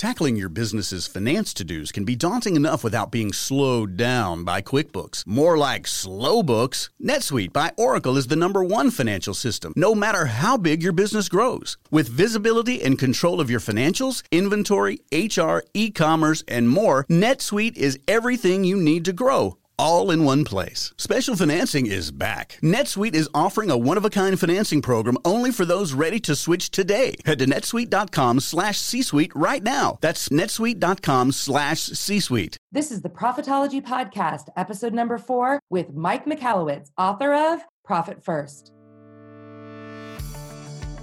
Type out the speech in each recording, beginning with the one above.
Tackling your business's finance to dos can be daunting enough without being slowed down by QuickBooks. More like slow books. NetSuite by Oracle is the number one financial system, no matter how big your business grows. With visibility and control of your financials, inventory, HR, e commerce, and more, NetSuite is everything you need to grow all in one place. Special financing is back. NetSuite is offering a one-of-a-kind financing program only for those ready to switch today. Head to netsuite.com slash C-Suite right now. That's netsuite.com slash C-Suite. This is the Profitology Podcast, episode number four, with Mike Michalowicz, author of Profit First.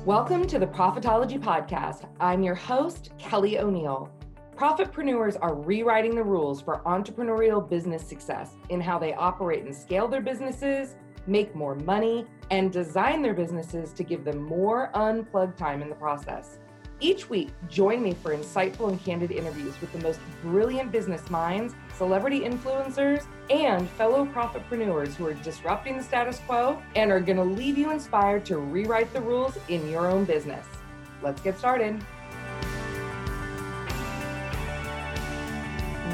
Welcome to the Profitology Podcast. I'm your host, Kelly O'Neill. Profitpreneurs are rewriting the rules for entrepreneurial business success in how they operate and scale their businesses, make more money, and design their businesses to give them more unplugged time in the process. Each week, join me for insightful and candid interviews with the most brilliant business minds, celebrity influencers, and fellow profitpreneurs who are disrupting the status quo and are going to leave you inspired to rewrite the rules in your own business. Let's get started.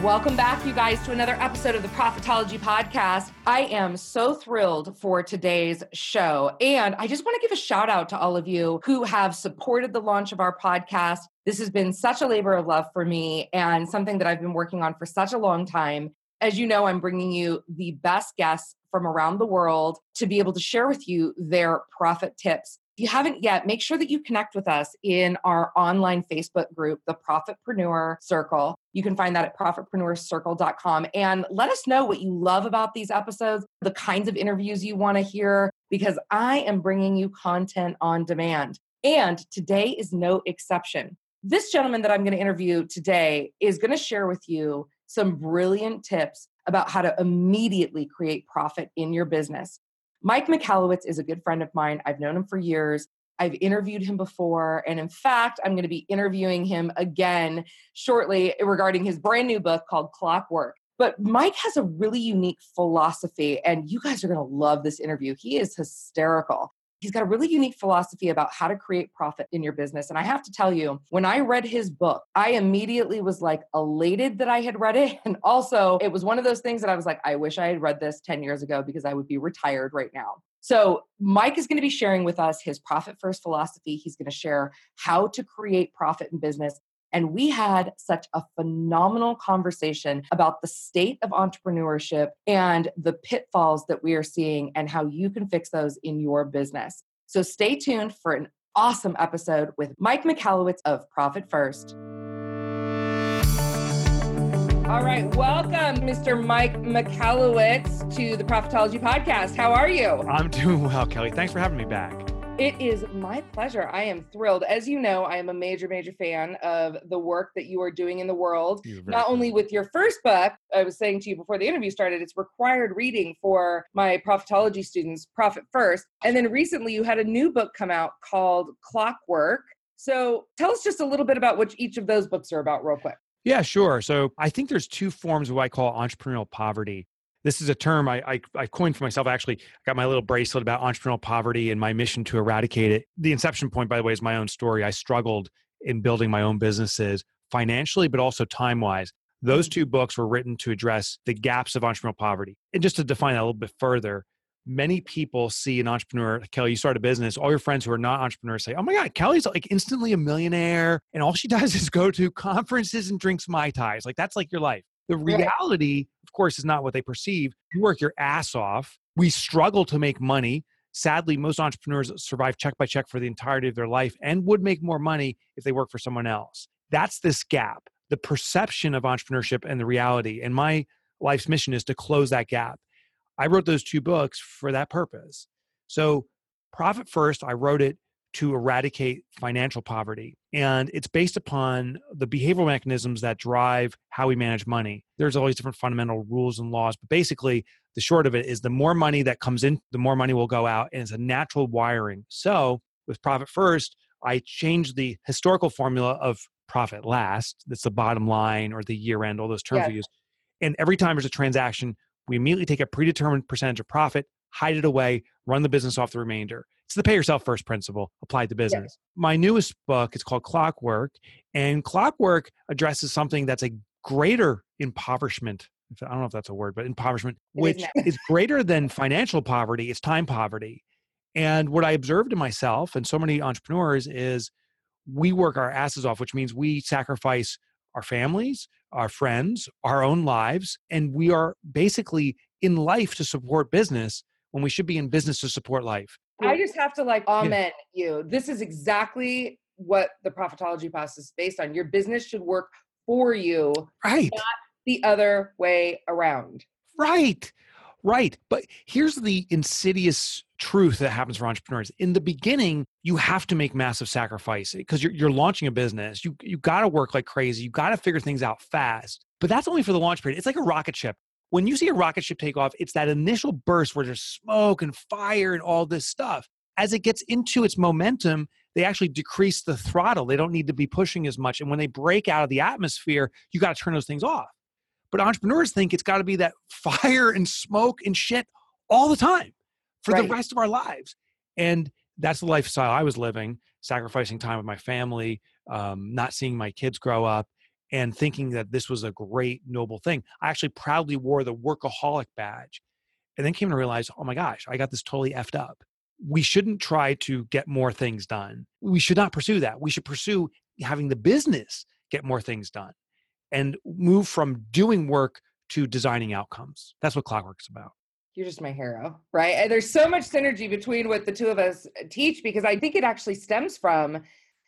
Welcome back, you guys, to another episode of the Profitology Podcast. I am so thrilled for today's show. And I just want to give a shout out to all of you who have supported the launch of our podcast. This has been such a labor of love for me and something that I've been working on for such a long time. As you know, I'm bringing you the best guests from around the world to be able to share with you their profit tips if you haven't yet, make sure that you connect with us in our online Facebook group, the Profitpreneur Circle. You can find that at profitpreneurscircle.com and let us know what you love about these episodes, the kinds of interviews you want to hear, because I am bringing you content on demand. And today is no exception. This gentleman that I'm going to interview today is going to share with you some brilliant tips about how to immediately create profit in your business. Mike Michalowicz is a good friend of mine. I've known him for years. I've interviewed him before. And in fact, I'm going to be interviewing him again shortly regarding his brand new book called Clockwork. But Mike has a really unique philosophy, and you guys are going to love this interview. He is hysterical. He's got a really unique philosophy about how to create profit in your business. And I have to tell you, when I read his book, I immediately was like elated that I had read it. And also, it was one of those things that I was like, I wish I had read this 10 years ago because I would be retired right now. So, Mike is going to be sharing with us his profit first philosophy. He's going to share how to create profit in business. And we had such a phenomenal conversation about the state of entrepreneurship and the pitfalls that we are seeing and how you can fix those in your business. So stay tuned for an awesome episode with Mike Michalowicz of Profit First. All right, welcome, Mr. Mike Michalowicz, to the Profitology Podcast. How are you? I'm doing well, Kelly. Thanks for having me back. It is my pleasure. I am thrilled. As you know, I am a major, major fan of the work that you are doing in the world. Not only with your first book, I was saying to you before the interview started, it's required reading for my profitology students, Profit First. And then recently you had a new book come out called Clockwork. So tell us just a little bit about what each of those books are about, real quick. Yeah, sure. So I think there's two forms of what I call entrepreneurial poverty this is a term I, I, I, coined for myself. Actually, I got my little bracelet about entrepreneurial poverty and my mission to eradicate it. The inception point, by the way, is my own story. I struggled in building my own businesses financially, but also time wise. Those mm. two books were written to address the gaps of entrepreneurial poverty. And just to define that a little bit further, many people see an entrepreneur, Kelly, you start a business, all your friends who are not entrepreneurs say, Oh my God, Kelly's like instantly a millionaire. And all she does is go to conferences and drinks Mai Tais. Like that's like your life. The reality, of course, is not what they perceive. You work your ass off. We struggle to make money. Sadly, most entrepreneurs survive check by check for the entirety of their life and would make more money if they work for someone else. That's this gap, the perception of entrepreneurship and the reality. And my life's mission is to close that gap. I wrote those two books for that purpose. So, Profit First, I wrote it to eradicate financial poverty. And it's based upon the behavioral mechanisms that drive how we manage money. There's all these different fundamental rules and laws, but basically, the short of it is the more money that comes in, the more money will go out. And it's a natural wiring. So, with Profit First, I changed the historical formula of profit last. That's the bottom line or the year end, all those terms yeah. we use. And every time there's a transaction, we immediately take a predetermined percentage of profit, hide it away, run the business off the remainder. It's the pay yourself first principle applied to business. My newest book is called Clockwork, and Clockwork addresses something that's a greater impoverishment. I don't know if that's a word, but impoverishment, It which is greater than financial poverty, it's time poverty. And what I observed in myself and so many entrepreneurs is we work our asses off, which means we sacrifice our families, our friends, our own lives, and we are basically in life to support business when we should be in business to support life. I just have to like amen you. This is exactly what the profitology process is based on. Your business should work for you, Right. Not the other way around. Right. Right. But here's the insidious truth that happens for entrepreneurs. In the beginning, you have to make massive sacrifice because you're, you're launching a business. You, you got to work like crazy. You got to figure things out fast. But that's only for the launch period. It's like a rocket ship. When you see a rocket ship take off, it's that initial burst where there's smoke and fire and all this stuff. As it gets into its momentum, they actually decrease the throttle. They don't need to be pushing as much. And when they break out of the atmosphere, you got to turn those things off. But entrepreneurs think it's got to be that fire and smoke and shit all the time for the rest of our lives. And that's the lifestyle I was living, sacrificing time with my family, um, not seeing my kids grow up, and thinking that this was a great, noble thing. I actually proudly wore the workaholic badge and then came to realize, oh my gosh, I got this totally effed up. We shouldn't try to get more things done. We should not pursue that. We should pursue having the business get more things done and move from doing work to designing outcomes. That's what Clockwork's about. You're just my hero, right? And there's so much synergy between what the two of us uh, teach because I think it actually stems from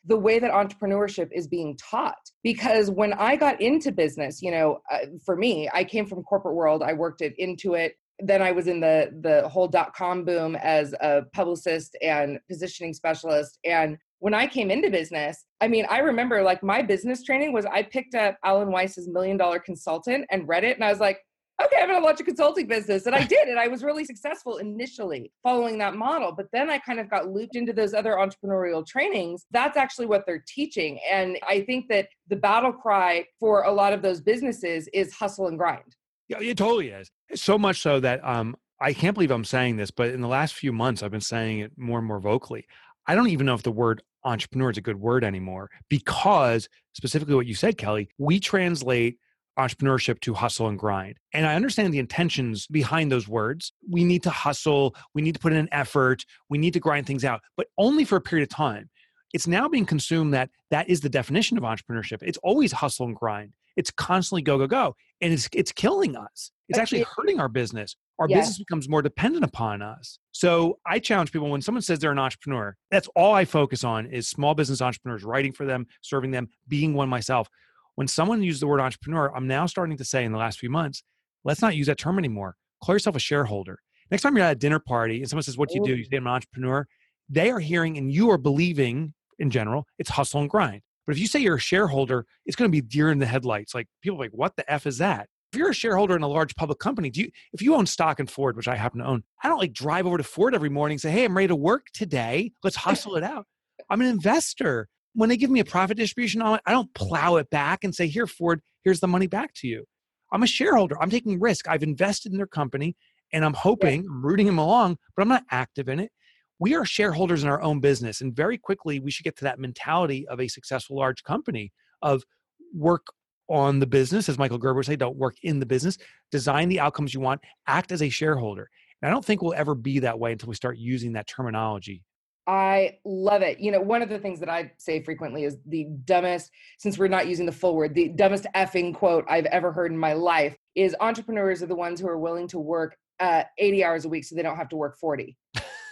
the way that entrepreneurship is being taught. Because when I got into business, you know, uh, for me, I came from corporate world. I worked at Intuit. Then I was in the the whole dot com boom as a publicist and positioning specialist. And when I came into business, I mean, I remember like my business training was I picked up Alan Weiss's Million Dollar Consultant and read it, and I was like, okay, I'm going to launch a consulting business. And I did. And I was really successful initially following that model. But then I kind of got looped into those other entrepreneurial trainings. That's actually what they're teaching. And I think that the battle cry for a lot of those businesses is hustle and grind. Yeah, it totally is. So much so that um, I can't believe I'm saying this, but in the last few months, I've been saying it more and more vocally. I don't even know if the word entrepreneur is a good word anymore because specifically what you said, Kelly, we translate entrepreneurship to hustle and grind. And I understand the intentions behind those words. We need to hustle, we need to put in an effort, we need to grind things out, but only for a period of time. It's now being consumed that that is the definition of entrepreneurship. It's always hustle and grind. It's constantly go go go, and it's it's killing us. It's actually hurting our business. Our Yeah. business becomes more dependent upon us. So I challenge people when someone says they're an entrepreneur, that's all I focus on is small business entrepreneurs, writing for them, serving them, being one myself. When someone uses the word entrepreneur, I'm now starting to say in the last few months, let's not use that term anymore. Call yourself a shareholder. Next time you're at a dinner party and someone says, What do you do? You oh. say, I'm an entrepreneur. They are hearing and you are believing in general, it's hustle and grind. But if you say you're a shareholder, it's going to be deer in the headlights. Like people are like, what the F is that? If you're a shareholder in a large public company, do you if you own stock in Ford, which I happen to own, I don't like drive over to Ford every morning and say, Hey, I'm ready to work today. Let's hustle it out. I'm an investor. When they give me a profit distribution on it, I don't plow it back and say, Here, Ford, here's the money back to you. I'm a shareholder. I'm taking risk. I've invested in their company and I'm hoping, I'm rooting them along, but I'm not active in it. We are shareholders in our own business. And very quickly, we should get to that mentality of a successful large company of work on the business, as Michael Gerber would say, don't work in the business, design the outcomes you want, act as a shareholder. And I don't think we'll ever be that way until we start using that terminology. I love it. You know, one of the things that I say frequently is the dumbest, since we're not using the full word, the dumbest effing quote I've ever heard in my life is entrepreneurs are the ones who are willing to work uh, 80 hours a week so they don't have to work 40.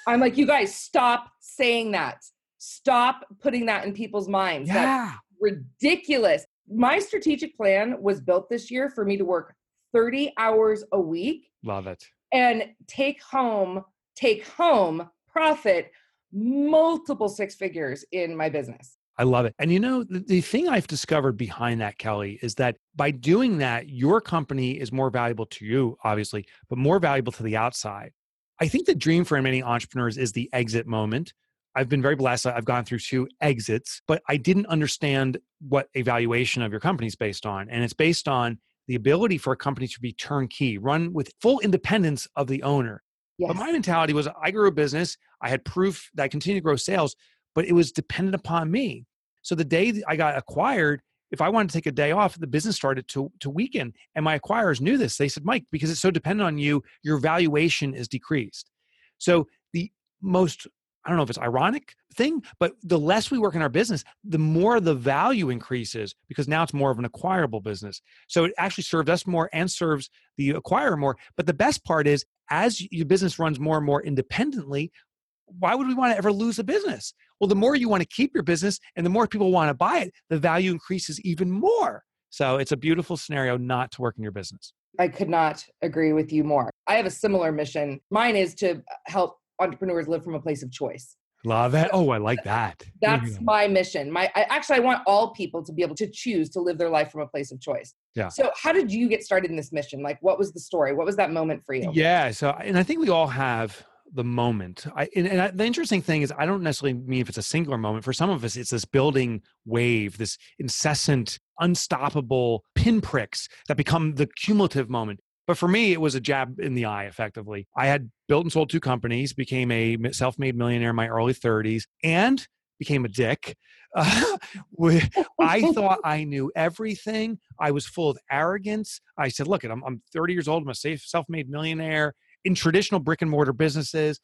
I'm like, you guys, stop saying that. Stop putting that in people's minds. That's Yeah. ridiculous. My strategic plan was built this year for me to work 30 hours a week Love it. and take home take home profit multiple six figures in my business I love it. And you know, the, the thing I've discovered behind that, Kelly, is that by doing that, your company is more valuable to you, obviously, but more valuable to the outside. I think the dream for many entrepreneurs is the exit moment. I've been very blessed. I've gone through two exits, but I didn't understand what a valuation of your company is based on. And it's based on the ability for a company to be turnkey, run with full independence of the owner. Yes. But my mentality was I grew a business, I had proof that I continued to grow sales, but it was dependent upon me. So the day I got acquired, if I wanted to take a day off, the business started to, to weaken. And my acquirers knew this. They said, Mike, because it's so dependent on you, your valuation is decreased. So the most I don't know if it's ironic thing, but the less we work in our business, the more the value increases because now it's more of an acquirable business. So it actually serves us more and serves the acquirer more. But the best part is as your business runs more and more independently, why would we want to ever lose a business? Well, the more you want to keep your business and the more people want to buy it, the value increases even more. So it's a beautiful scenario not to work in your business. I could not agree with you more. I have a similar mission. Mine is to uh, help entrepreneurs live from a place of choice. Love that. Oh, I like that. That's my mission. My I, actually, I want all people to be able to choose to live their life from a place of choice. Yeah. So, how did you get started in this mission? Like, what was the story? What was that moment for you? Yeah. So, and I think we all have the moment. I, and, and I, the interesting thing is, I don't necessarily mean if it's a singular moment. For some of us, it's this building wave, this incessant, unstoppable pinpricks that become the cumulative moment. But for me, it was a jab in the eye, effectively. I had built and sold two companies, became a self made millionaire in my early 30s, and became a dick. Uh, I thought I knew everything. I was full of arrogance. I said, Look, I'm, I'm 30 years old. I'm a safe, self made millionaire in traditional brick and mortar businesses.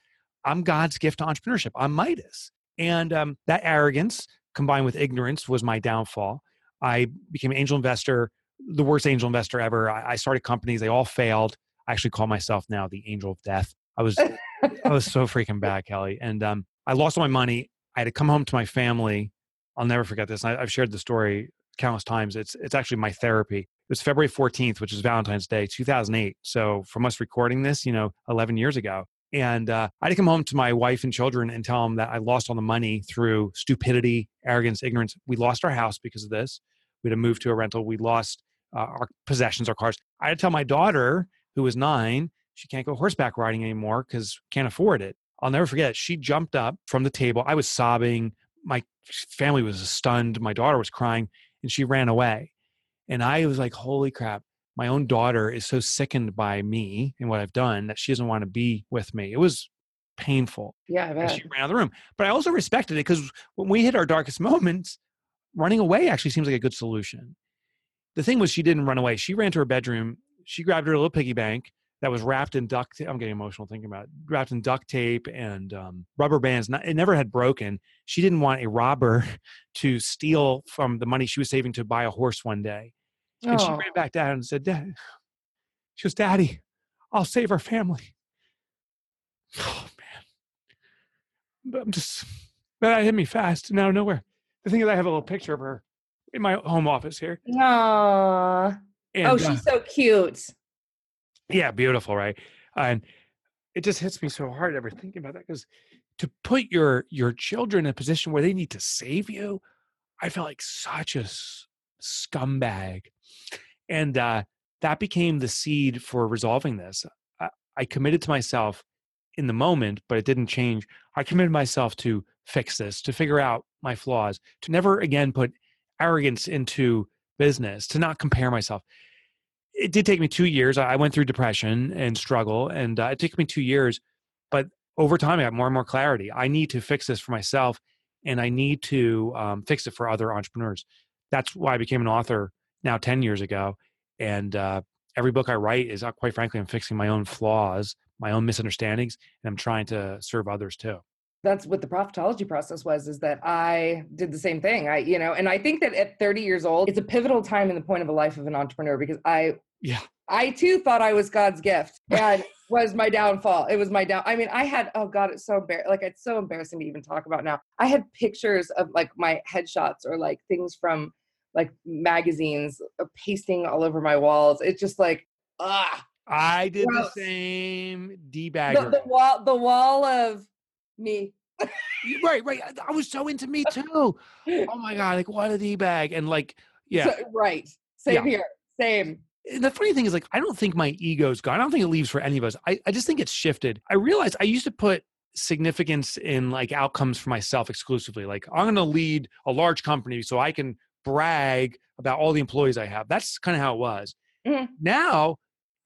I'm God's gift to entrepreneurship. I'm Midas. And um, that arrogance combined with ignorance was my downfall. I became an angel investor the worst angel investor ever. I, I started companies, they all failed. I actually call myself now the angel of death. I was I was so freaking bad, Kelly. And um, I lost all my money. I had to come home to my family. I'll never forget this. I, I've shared the story countless times. It's it's actually my therapy. It was February 14th, which is Valentine's Day, 2008. So from us recording this, you know, 11 years ago. And uh, I had to come home to my wife and children and tell them that I lost all the money through stupidity, arrogance, ignorance. We lost our house because of this. We had to move to a rental. We lost uh, our possessions, our cars. I had to tell my daughter, who was nine, she can't go horseback riding anymore because can't afford it. I'll never forget. She jumped up from the table. I was sobbing. My family was stunned. My daughter was crying, and she ran away. And I was like, "Holy crap!" My own daughter is so sickened by me and what I've done that she doesn't want to be with me. It was painful. Yeah, I she ran out of the room. But I also respected it because when we hit our darkest moments, running away actually seems like a good solution the thing was she didn't run away. She ran to her bedroom. She grabbed her little piggy bank that was wrapped in duct. tape. I'm getting emotional thinking about it. Wrapped in duct tape and um, rubber bands. Not, it never had broken. She didn't want a robber to steal from the money she was saving to buy a horse one day. And oh. she ran back down and said, "Dad," she goes, "Daddy, I'll save our family." Oh man, but I'm just that hit me fast and out of nowhere. The thing is, I have a little picture of her in my home office here. Aww. And, oh, she's uh, so cute. Yeah, beautiful, right? And it just hits me so hard ever thinking about that because to put your your children in a position where they need to save you, I felt like such a scumbag, and uh, that became the seed for resolving this. I, I committed to myself in the moment, but it didn't change. I committed myself to fix this, to figure out my flaws, to never again put arrogance into business, to not compare myself. It did take me two years. I went through depression and struggle, and uh, it took me two years. But over time, I got more and more clarity. I need to fix this for myself, and I need to um, fix it for other entrepreneurs. That's why I became an author now 10 years ago. And uh, every book I write is, uh, quite frankly, I'm fixing my own flaws, my own misunderstandings, and I'm trying to serve others too that's what the profitology process was is that i did the same thing. I you know and i think that at 30 years old it's a pivotal time in the point of a life of an entrepreneur because i yeah. I too thought i was god's gift and was my downfall. It was my down i mean i had oh god it's so embarrassing like it's so embarrassing to even talk about now. I had pictures of like my headshots or like things from like magazines uh, pasting all over my walls. It's just like ah I did gross. the same debagger. The, the wall, the wall of me. right, right. I was so into me too. Oh my god, like what a d bag, and like yeah, so, right. Same yeah. here. Same. And the funny thing is, like, I don't think my ego's gone. I don't think it leaves for any of us. I, I just think it's shifted. I realized I used to put significance in like outcomes for myself exclusively. Like, I'm going to lead a large company so I can brag about all the employees I have. That's kind of how it was. Mm-hmm. Now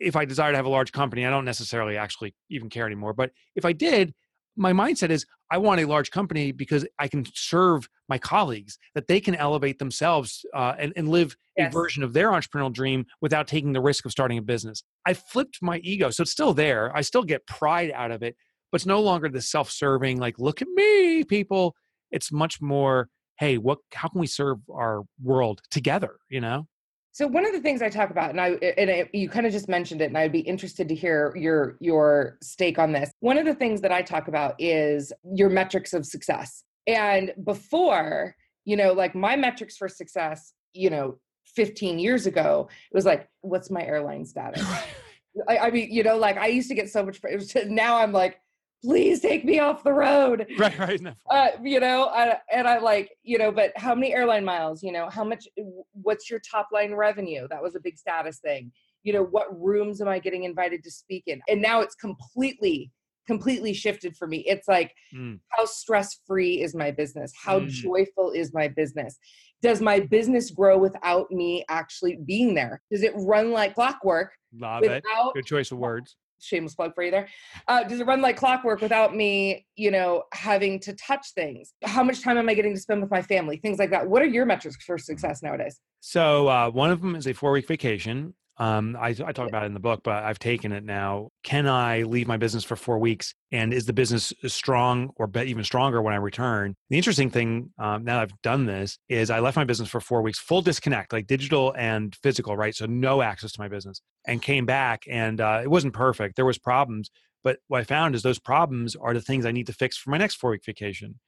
if I desire to have a large company, I don't necessarily actually even care anymore. But if I did, my mindset is I want a large company because I can serve my colleagues, that they can elevate themselves uh, and, and live yes. a version of their entrepreneurial dream without taking the risk of starting a business. I flipped my ego. So it's still there. I still get pride out of it, but it's no longer the self serving, like, look at me, people. It's much more, hey, what, how can we serve our world together, you know? So one of the things I talk about, and I and I, you kind of just mentioned it, and I'd be interested to hear your your stake on this. One of the things that I talk about is your metrics of success. And before, you know, like my metrics for success, you know, 15 years ago, it was like, what's my airline status? I, I, mean, you know, like I used to get so much. Now I'm like, please take me off the road. Right, right. No. Uh, you know, uh, and I like, you know, but how many airline miles, you know, how much, what's your top line revenue? That was a big status thing. You know, what rooms am I getting invited to speak in? And now it's completely, completely shifted for me. It's like, mm. how stress free is my business? How mm. joyful is my business? Does my business grow without me actually being there? Does it run like clockwork? Love without, it. Good choice of words shameless plug for you there. Uh, does it run like clockwork without me, you know, having to touch things? How much time am I getting to spend with my family? Things like that. What are your metrics for success nowadays? So uh, one of them is a four week vacation. Um, I, I talk about it in the book, but I've taken it now. Can I leave my business for four weeks? And is the business strong or even stronger when I return? The interesting thing um, now I've done this is I left my business for four weeks, full disconnect, like digital and physical, right? So no access to my business, and came back, and uh, it wasn't perfect. There was problems, but what I found is those problems are the things I need to fix for my next four week vacation.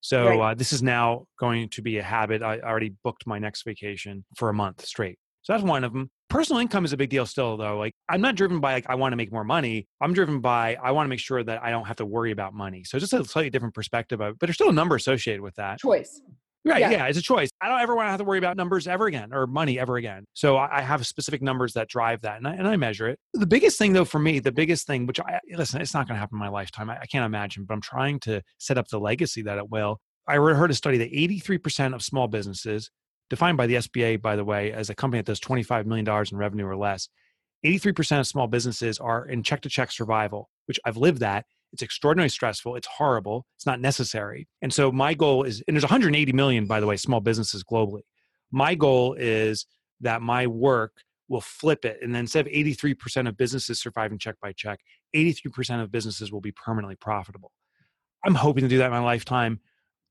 So right. uh, this is now going to be a habit. I already booked my next vacation for a month straight. So that's one of them. Personal income is a big deal still, though. Like, I'm not driven by, like, I want to make more money. I'm driven by, I want to make sure that I don't have to worry about money. So just a slightly different perspective of it, but there's still a number associated with that. Choice. Right. Yeah. yeah. it's a choice. I don't ever want to have to worry about numbers ever again or money ever again. So I have specific numbers that drive that and I, and I measure it. The biggest thing, though, for me, the biggest thing, which I listen, it's not going to happen in my lifetime. I, I can't imagine, but I'm trying to set up the legacy that it will. I heard a study that 83% of small businesses defined by the SBA, by the way, as a company that does $25 million in revenue or less, 83% of small businesses are in check to check survival, which I've lived that. It's extraordinarily stressful. It's horrible. It's not necessary. And so my goal is, and there's 180 million, by the way, small businesses globally. My goal is that my work will flip it. And then instead of 83% of businesses surviving check by check, 83% of businesses will be permanently profitable. I'm hoping to do that in my lifetime.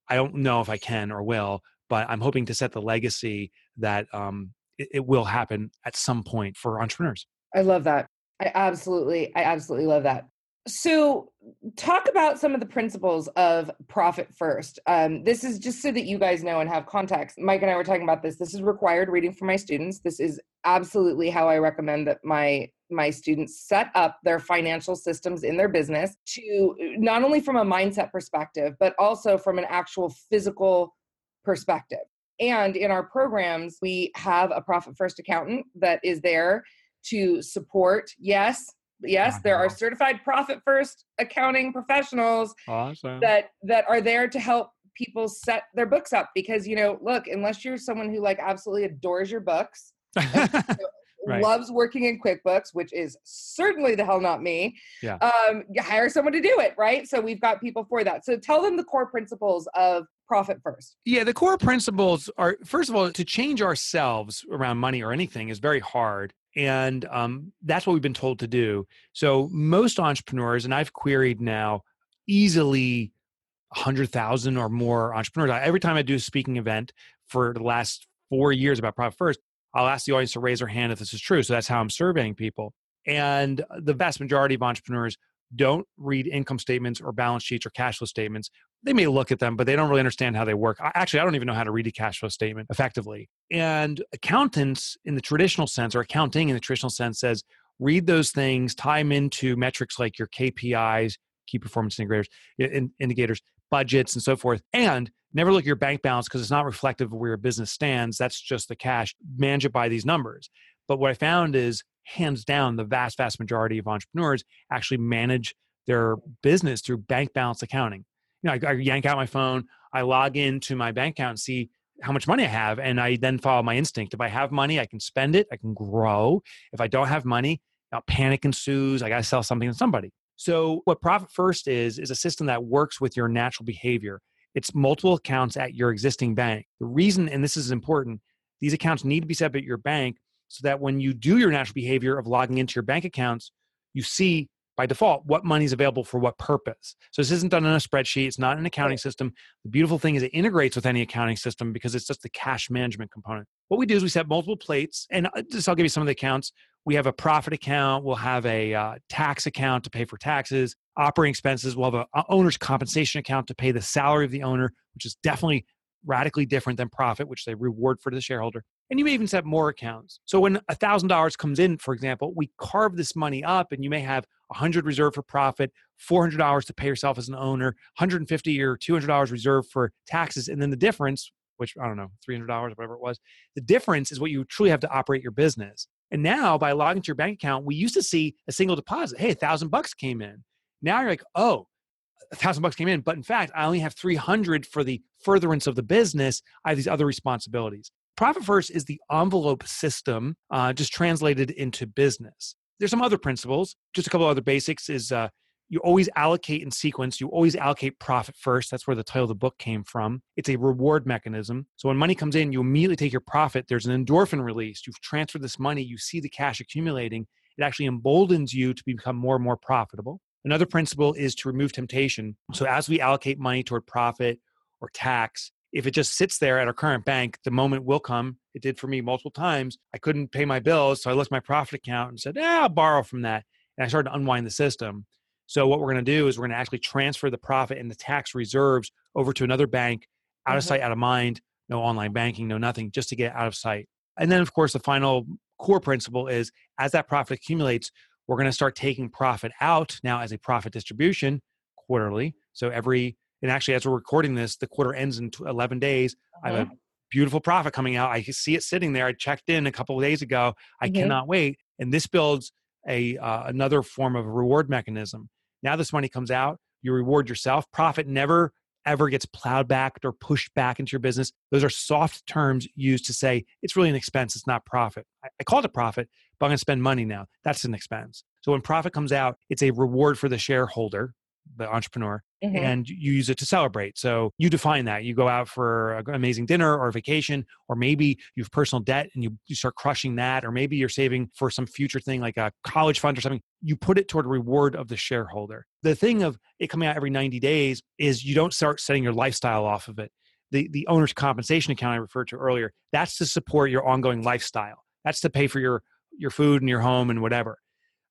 I don't know if I can or will, but I'm hoping to set the legacy that um, it, it will happen at some point for entrepreneurs. I love that. I absolutely, I absolutely love that. So, talk about some of the principles of profit first. Um, this is just so that you guys know and have context. Mike and I were talking about this. This is required reading for my students. This is absolutely how I recommend that my my students set up their financial systems in their business to not only from a mindset perspective, but also from an actual physical perspective. And in our programs, we have a profit first accountant that is there to support. Yes, yes, there are certified profit first accounting professionals awesome. that that are there to help people set their books up because you know, look, unless you're someone who like absolutely adores your books, right. loves working in QuickBooks, which is certainly the hell not me. Yeah. Um, you hire someone to do it, right? So we've got people for that. So tell them the core principles of profit first? Yeah, the core principles are first of all, to change ourselves around money or anything is very hard. And um, that's what we've been told to do. So, most entrepreneurs, and I've queried now easily 100,000 or more entrepreneurs. Every time I do a speaking event for the last four years about Profit First, I'll ask the audience to raise their hand if this is true. So, that's how I'm surveying people. And the vast majority of entrepreneurs don't read income statements or balance sheets or cash flow statements. They may look at them, but they don't really understand how they work. Actually, I don't even know how to read a cash flow statement effectively. And accountants, in the traditional sense, or accounting in the traditional sense, says read those things, tie them into metrics like your KPIs, key performance indicators, indicators, budgets, and so forth. And never look at your bank balance because it's not reflective of where your business stands. That's just the cash. Manage it by these numbers. But what I found is hands down, the vast, vast majority of entrepreneurs actually manage their business through bank balance accounting. You know, I, I yank out my phone, I log into my bank account and see how much money I have, and I then follow my instinct. If I have money, I can spend it, I can grow. If I don't have money, Now panic ensues. I got to sell something to somebody. So what Profit First is is a system that works with your natural behavior. It's multiple accounts at your existing bank. The reason, and this is important, these accounts need to be set up at your bank so that when you do your natural behavior of logging into your bank accounts, you see by default what money is available for what purpose. So this isn't done in a spreadsheet. It's not an accounting system. The beautiful thing is it integrates with any accounting system because it's just the cash management component. What we do is we set multiple plates, and uh, just I'll give you some of the accounts. We have a profit account. We'll have a uh, tax account to pay for taxes. Operating expenses. We'll have an owner's compensation account to pay the salary of the owner, which is definitely radically different than profit, which they reward for the shareholder. And you may even set more accounts. So when $1,000 comes in, for example, we carve this money up and you may have 100 reserved for profit, $400 to pay yourself as an owner, 150 or $200 reserved for taxes. And then the difference, which I don't know, $300 or whatever it was, the difference is what you truly have to operate your business. And now by logging to your bank account, we used to see a single deposit. Hey, a thousand bucks came in. Now you're like, oh, a thousand bucks came in, but in fact, I only have 300 for the furtherance of the business. I have these other responsibilities. Profit First is the envelope system, uh, just translated into business. There's some other principles. Just a couple other basics is uh, you always allocate in sequence. You always allocate profit first. That's where the title of the book came from. It's a reward mechanism. So when money comes in, you immediately take your profit. There's an endorphin release. You've transferred this money. You see the cash accumulating. It actually emboldens you to become more and more profitable. Another principle is to remove temptation. So as we allocate money toward profit or tax, if it just sits there at our current bank, the moment will come. It did for me multiple times. I couldn't pay my bills, so I looked my profit account and said, "Yeah, I'll borrow from that." And I started to unwind the system. So what we're going to do is we're going to actually transfer the profit and the tax reserves over to another bank, out mm-hmm. of sight, out of mind. No online banking, no nothing, just to get out of sight. And then, of course, the final core principle is as that profit accumulates, we're going to start taking profit out now as a profit distribution quarterly. So every, and actually, as we're recording this, the quarter ends in 11 days. Uh-huh. I have a uh-huh. beautiful profit coming out. I see it sitting there. I checked in a couple of days ago. I mm-hmm. cannot wait. And this builds a uh, another form of a reward mechanism. Now this money comes out, you reward yourself. Profit never ever gets plowed back or pushed back into your business. Those are soft terms used to say it's really an expense, it's not profit. I, I call it a profit, but I'm going to spend money now. That's an expense. So when profit comes out, it's a reward for the shareholder, the entrepreneur, mm-hmm. and you use it to celebrate. So you define that. You go out for an amazing dinner or a vacation, or maybe you have personal debt and you, you start crushing that, or maybe you're saving for some future thing like a college fund or something. You put it toward a reward of the shareholder. The thing of it coming out every 90 days is you don't start setting your lifestyle off of it. The, the owner's compensation account I referred to earlier, that's to support your ongoing lifestyle. That's to pay for your your food and your home and whatever.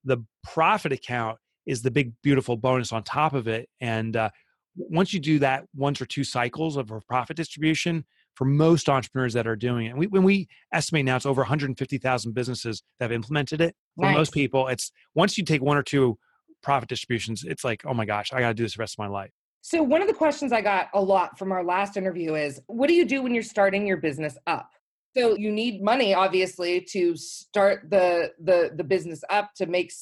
The profit account is the big beautiful bonus on top of it. And uh, once you do that once or two cycles of a profit distribution, for most entrepreneurs that are doing it, we, when we estimate now it's over 150,000 businesses that have implemented it. For nice. most people, it's once you take one or two profit distributions, it's like, oh my gosh, I got to do this the rest of my life. So, one of the questions I got a lot from our last interview is what do you do when you're starting your business up? So you need money, obviously, to start the the the business up to make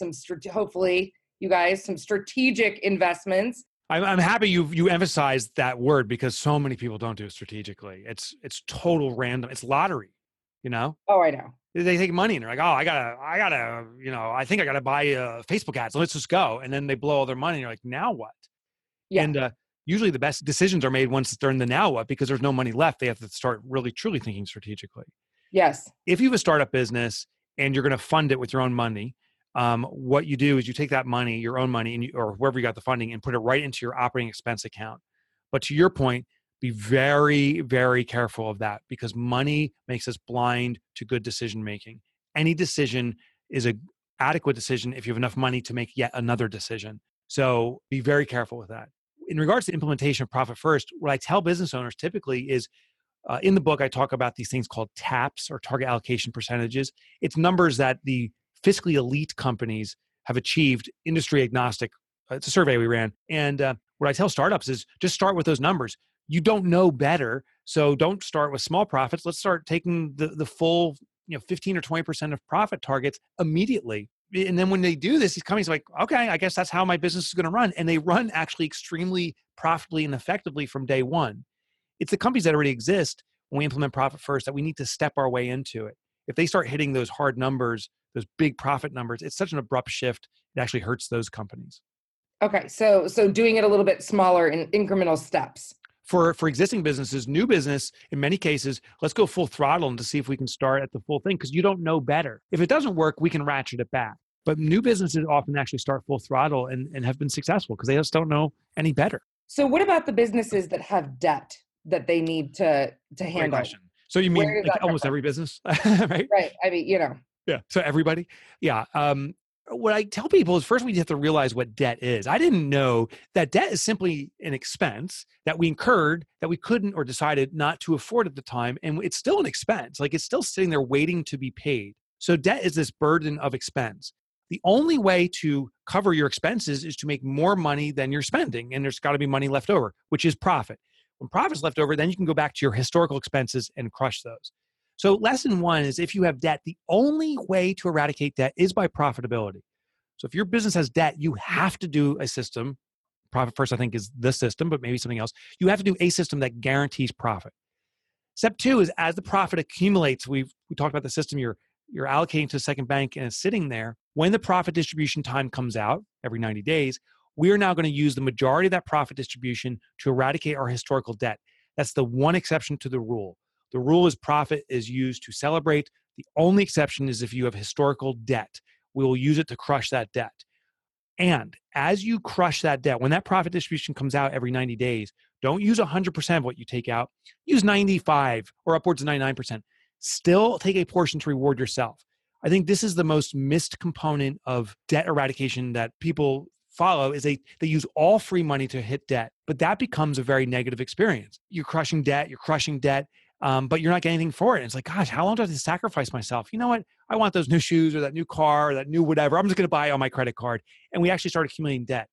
some hopefully you guys some strategic investments. I'm, I'm happy you you emphasized that word because so many people don't do it strategically. It's it's total random. It's lottery, you know. Oh, I know. They take money and they're like, oh, I gotta, I gotta, you know, I think I gotta buy uh, Facebook ads. Let's just go. And then they blow all their money. And you're like, now what? Yeah. And uh, usually the best decisions are made once they're in the now what because there's no money left. They have to start really truly thinking strategically. Yes. If you have a startup business and you're going to fund it with your own money, um, what you do is you take that money, your own money, you, or wherever you got the funding, and put it right into your operating expense account. But to your point, be very, very careful of that because money makes us blind to good decision making. Any decision is a adequate decision if you have enough money to make yet another decision. So be very careful with that in regards to implementation of profit first, what I tell business owners typically is uh, in the book, I talk about these things called TAPs or target allocation percentages. It's numbers that the fiscally elite companies have achieved industry agnostic. Uh, it's a survey we ran. And uh, what I tell startups is just start with those numbers. You don't know better. So don't start with small profits. Let's start taking the, the full you know 15 or 20% of profit targets immediately and then when they do this, these companies like, okay, I guess that's how my business is going to run. And they run actually extremely profitably and effectively from day one. It's the companies that already exist when we implement profit first that we need to step our way into it. If they start hitting those hard numbers those big profit numbers. It's such an abrupt shift. It actually hurts those companies. Okay, so so doing it a little bit smaller in incremental steps. For for existing businesses, new business, in many cases, let's go full throttle and to see if we can start at the full thing because you don't know better. If it doesn't work, we can ratchet it back. But new businesses often actually start full throttle and, and have been successful because they just don't know any better. So what about the businesses that have debt that they need to to handle? So you mean like almost every business, right? Right. I mean, you know. Yeah. So everybody. Yeah. Um, what I tell people is first we have to realize what debt is. I didn't know that debt is simply an expense that we incurred that we couldn't or decided not to afford at the time. And it's still an expense. Like it's still sitting there waiting to be paid. So debt is this burden of expense. The only way to cover your expenses is to make more money than you're spending. And there's got to be money left over, which is profit. When profit's left over, then you can go back to your historical expenses and crush those. So, lesson one is if you have debt, the only way to eradicate debt is by profitability. So, if your business has debt, you have to do a system. Profit first, I think, is the system, but maybe something else. You have to do a system that guarantees profit. Step two is as the profit accumulates, we've we talked about the system you're you're allocating to the second bank and it's sitting there. When the profit distribution time comes out every 90 days, we are now going to use the majority of that profit distribution to eradicate our historical debt. That's the one exception to the rule. The rule is profit is used to celebrate. The only exception is if you have historical debt. We will use it to crush that debt. And as you crush that debt, when that profit distribution comes out every 90 days, don't use 100% of what you take out. Use 95 or upwards of 99%. Still take a portion to reward yourself. I think this is the most missed component of debt eradication that people follow is they they use all free money to hit debt but that becomes a very negative experience you're crushing debt you're crushing debt um, but you're not getting anything for it. And it's like gosh how long do i have to sacrifice myself? You know what? I want those new shoes or that new car or that new whatever. I'm just going to buy on my credit card. And we actually start accumulating debt.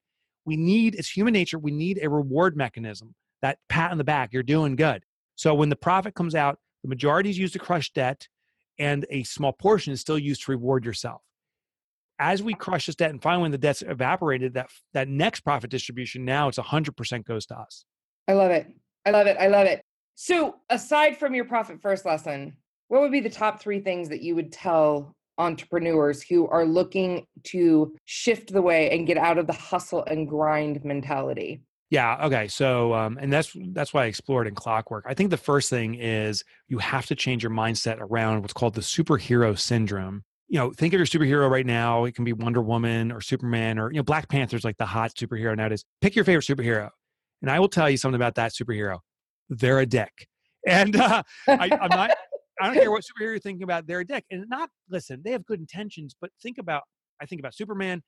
We need it's human nature we need a reward mechanism that pat on the back you're doing good. So when the profit comes out the majority is used to crush debt and a small portion is still used to reward yourself. As we crush this debt and finally when the debt's evaporated that that next profit distribution now it's 100% goes to us. I love it. I love it. I love it so aside from your profit first lesson what would be the top three things that you would tell entrepreneurs who are looking to shift the way and get out of the hustle and grind mentality yeah okay so um, and that's that's why i explored in clockwork i think the first thing is you have to change your mindset around what's called the superhero syndrome you know, think of your superhero right now. It can be Wonder Woman or Superman or, you know, Black Panther's like the hot superhero nowadays. Pick your favorite superhero. And I will tell you something about that superhero. They're a dick. And uh, I, I'm not, I don't care what superhero you're thinking about, they're a dick. And not, listen, they have good intentions, but think about, I think about Superman.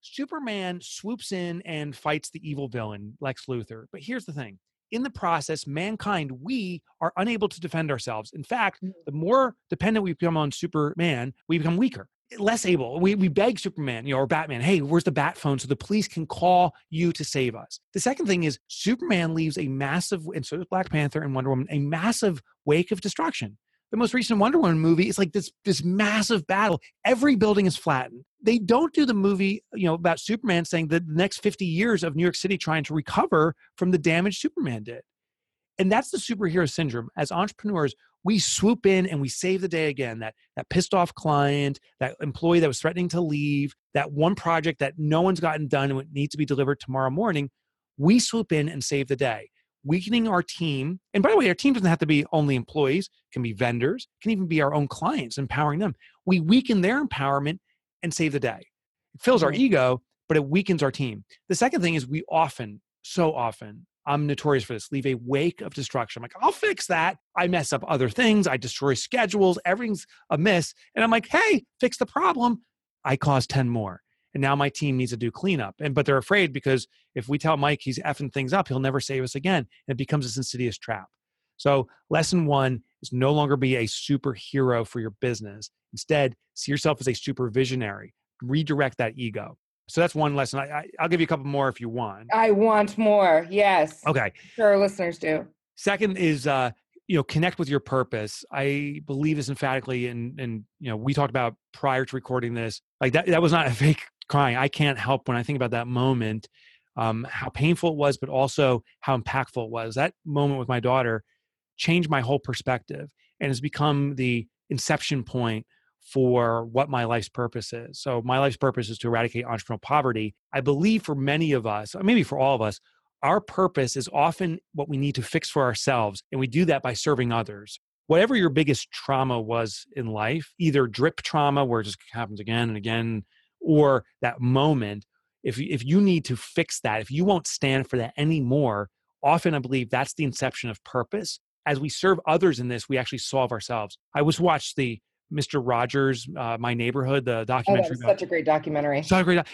Superman swoops in and fights the evil villain, Lex Luthor. But here's the thing in the process, mankind, we are unable to defend ourselves. In fact, mm. the more dependent we become on Superman, we become weaker, less able. We, we beg Superman, you know, or Batman, hey, where's the bat phone so the police can call you to save us? The second thing is Superman leaves a massive, and so does Black Panther and Wonder Woman, a massive wake of destruction the most recent Wonder Woman movie is like this this massive battle. Every building is flattened. They don't do the movie, you know, about Superman saying the next 50 years of New York City trying to recover from the damage Superman did. And that's the superhero syndrome. As entrepreneurs, we swoop in and we save the day again. That that pissed off client, that employee that was threatening to leave, that one project that no one's gotten done and needs to be delivered tomorrow morning, we swoop in and save the day weakening our team. And by the way, our team doesn't have to be only employees, it can be vendors, it can even be our own clients, empowering them. We weaken their empowerment and save the day. It fills our ego, but it weakens our team. The second thing is we often, so often, I'm notorious for this, leave a wake of destruction. I'm like, I'll fix that. I mess up other things. I destroy schedules. Everything's amiss. And I'm like, hey, fix the problem. I cause 10 more and now my team needs to do cleanup. And but they're afraid because if we tell Mike he's effing things up, he'll never save us again. And it becomes this insidious trap. So lesson one is no longer be a superhero for your business. Instead, see yourself as a super visionary. Redirect that ego. So that's one lesson. I, I, will give you a couple more if you want. I want more. Yes. Okay. Sure, our listeners do. Second is uh, you know connect with your purpose i believe this emphatically and and you know we talked about prior to recording this like that that was not a fake crying. I can't help when I think about that moment, um, how painful it was, but also how impactful it was. That moment with my daughter changed my whole perspective and has become the inception point for what my life's purpose is. So, my life's purpose is to eradicate entrepreneurial poverty. I believe for many of us, maybe for all of us, our purpose is often what we need to fix for ourselves. And we do that by serving others. Whatever your biggest trauma was in life, either drip trauma, where it just happens again and again, or that moment, if, if you need to fix that, if you won't stand for that anymore, often I believe that's the inception of purpose. As we serve others in this, we actually solve ourselves. I was watched the Mr. Rogers, uh, My Neighborhood, the documentary. Oh, such a great documentary. Such a great.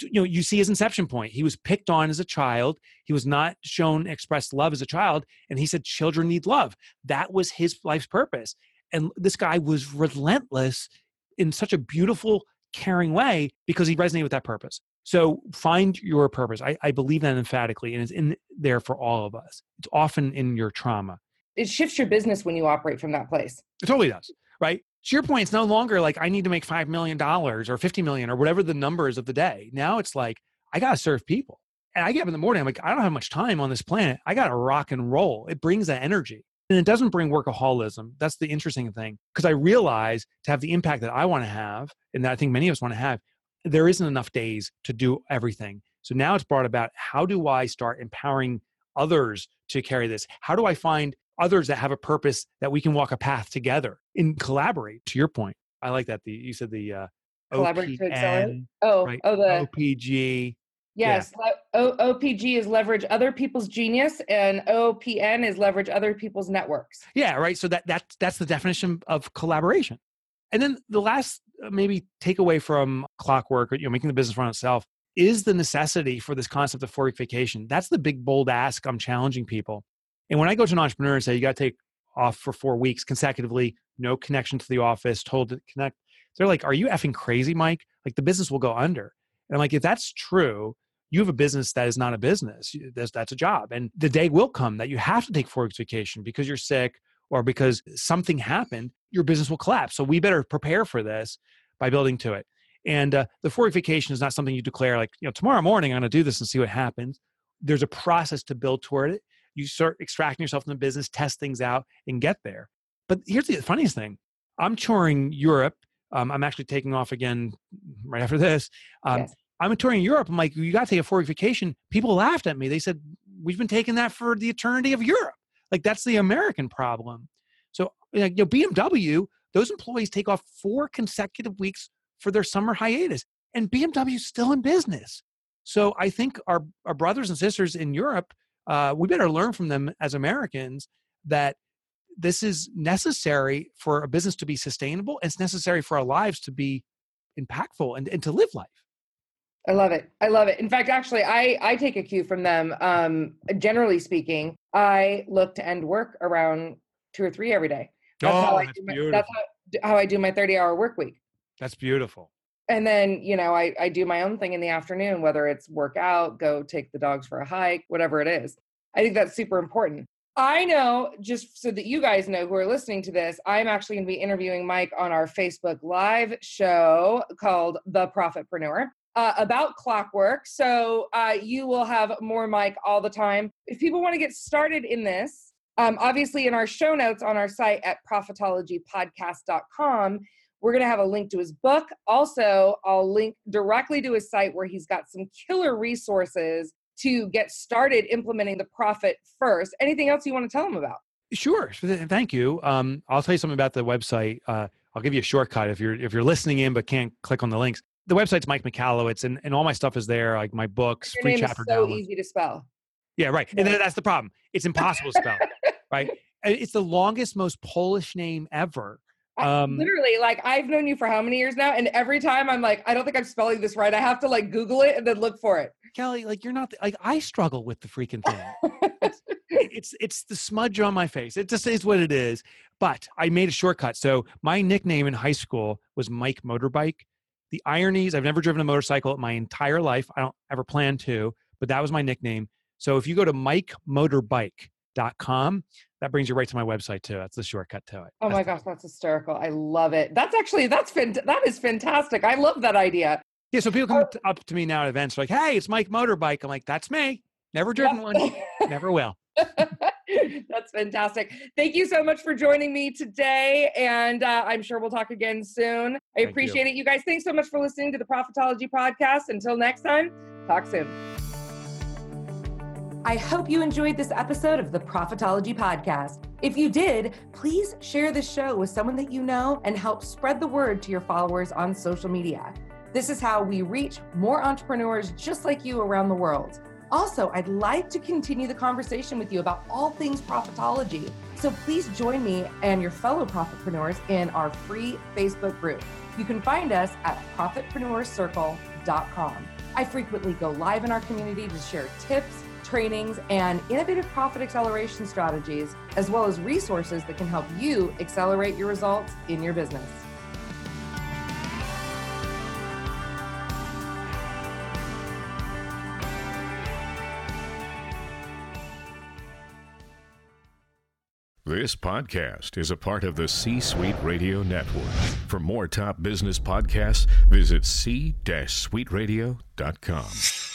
You know, you see his inception point. He was picked on as a child. He was not shown expressed love as a child, and he said children need love. That was his life's purpose. And this guy was relentless in such a beautiful, caring way because he resonated with that purpose. So find your purpose. I, I believe that emphatically, and it's in there for all of us. It's often in your trauma. It shifts your business when you operate from that place. It totally does, right? To your point, it's no longer like I need to make $5 million or 50 million or whatever the numbers of the day. Now it's like, I got to serve people. And I get up in the morning, I'm like, I don't have much time on this planet. I got to rock and roll. It brings that energy. And it doesn't bring workaholism. That's the interesting thing. Because I realize to have the impact that I want to have, and that I think many of us want to have, there isn't enough days to do everything. So now it's brought about how do I start empowering others to carry this? How do I find others that have a purpose that we can walk a path together and collaborate. To your point, I like that. The you said the uh, collaborate to accelerate. Oh, right? oh, the OPG. Yes, yeah. o- OPG is leverage other people's genius, and OPN is leverage other people's networks. Yeah, right. So that that's that's the definition of collaboration. And then the last uh, maybe takeaway from clockwork, or you know, making the business run itself, is the necessity for this concept of four week vacation. That's the big bold ask I'm challenging people. And when I go to an entrepreneur and say, you got to take off for four weeks consecutively, no connection to the office, told to connect, they're like, are you effing crazy, Mike? Like the business will go under. And I'm like, if that's true, you have a business that is not a business. That's, that's a job. And the day will come that you have to take four weeks vacation because you're sick or because something happened, your business will collapse. So we better prepare for this by building to it. And uh, the four week vacation is not something you declare like, you know, tomorrow morning I'm going to do this and see what happens. There's a process to build toward it you start extracting yourself from the business, test things out, and get there. But here's the funniest thing I'm touring Europe. Um, I'm actually taking off again right after this. Um, yes. I'm touring Europe. I'm like, you got to take a four week vacation. People laughed at me. They said, we've been taking that for the eternity of Europe. Like, that's the American problem. So, you know, BMW, those employees take off four consecutive weeks for their summer hiatus, and BMW is still in business. So, I think our, our brothers and sisters in Europe uh, we better learn from them as Americans that this is necessary for a business to be sustainable. It's necessary for our lives to be impactful and, and to live life. I love it. I love it. In fact, actually, I I take a cue from them. Um, generally speaking, I look to end work around two or three every day. That's oh, how I that's, do my, that's how, how I do my thirty hour work week. That's beautiful and then you know I, I do my own thing in the afternoon whether it's work out go take the dogs for a hike whatever it is. I think that's super important. I know just so that you guys know who are listening to this i'm actually going to be interviewing mike on our facebook live show called the profitpreneur uh, about clockwork. So uh, you will have more mike all the time. If people want to get started in this um, obviously in our show notes on our site at profitologypodcast.com we're going to have a link to his book. Also, I'll link directly to his site where he's got some killer resources to get started implementing the profit first. Anything else you want to tell them about? Sure. Thank you. Um, I'll tell you something about the website. Uh, I'll give you a shortcut if you're if you're listening in but can't click on the links. The website's Mike Michalowicz, and, and all my stuff is there, like my books, Your free name chapter is so easy to spell. Yeah, right. And that's the problem. It's impossible to spell. right. It's the longest, most Polish name ever. Um, literally, like I've known you for how many years now, and every time I'm like, I don't think I'm spelling this right. I have to like Google it and then look for it. Kelly, like you're not like I struggle with the freaking thing. it's, it's it's the smudge on my face. It just is what it is. But I made a shortcut. So my nickname in high school was Mike Motorbike. The ironies, I've never driven a motorcycle my entire life. I don't ever plan to, but that was my nickname. So if you go to Mike Motorbike com. That brings you right to my website too. That's the shortcut to it. Oh my gosh, that's hysterical. I love it. That's actually that's fant- that is fantastic. I love that idea. Yeah, so people come oh. up to me now at events like, "Hey, it's Mike Motorbike." I'm like, "That's me. Never driven one. Never will." That's fantastic. Thank you so much for joining me today. And uh, I'm sure we'll talk again soon. I Thank appreciate it. You guys, thanks so much for listening to the Profitology Podcast. Until next time, talk soon. I hope you enjoyed this episode of the Profitology Podcast. If you did, please share this show with someone that you know and help spread the word to your followers on social media. This is how we reach more entrepreneurs just like you around the world. Also, I'd like to continue the conversation with you about all things profitology. So please join me and your fellow profitpreneurs in our free Facebook group. You can find us at profitpreneurscircle.com. I frequently go live in our community to share tips, trainings, and innovative profit acceleration strategies, as well as resources that can help you accelerate your results in your business. This podcast is a part of the C Suite Radio Network. For more top business podcasts, visit c-suiteradio.com.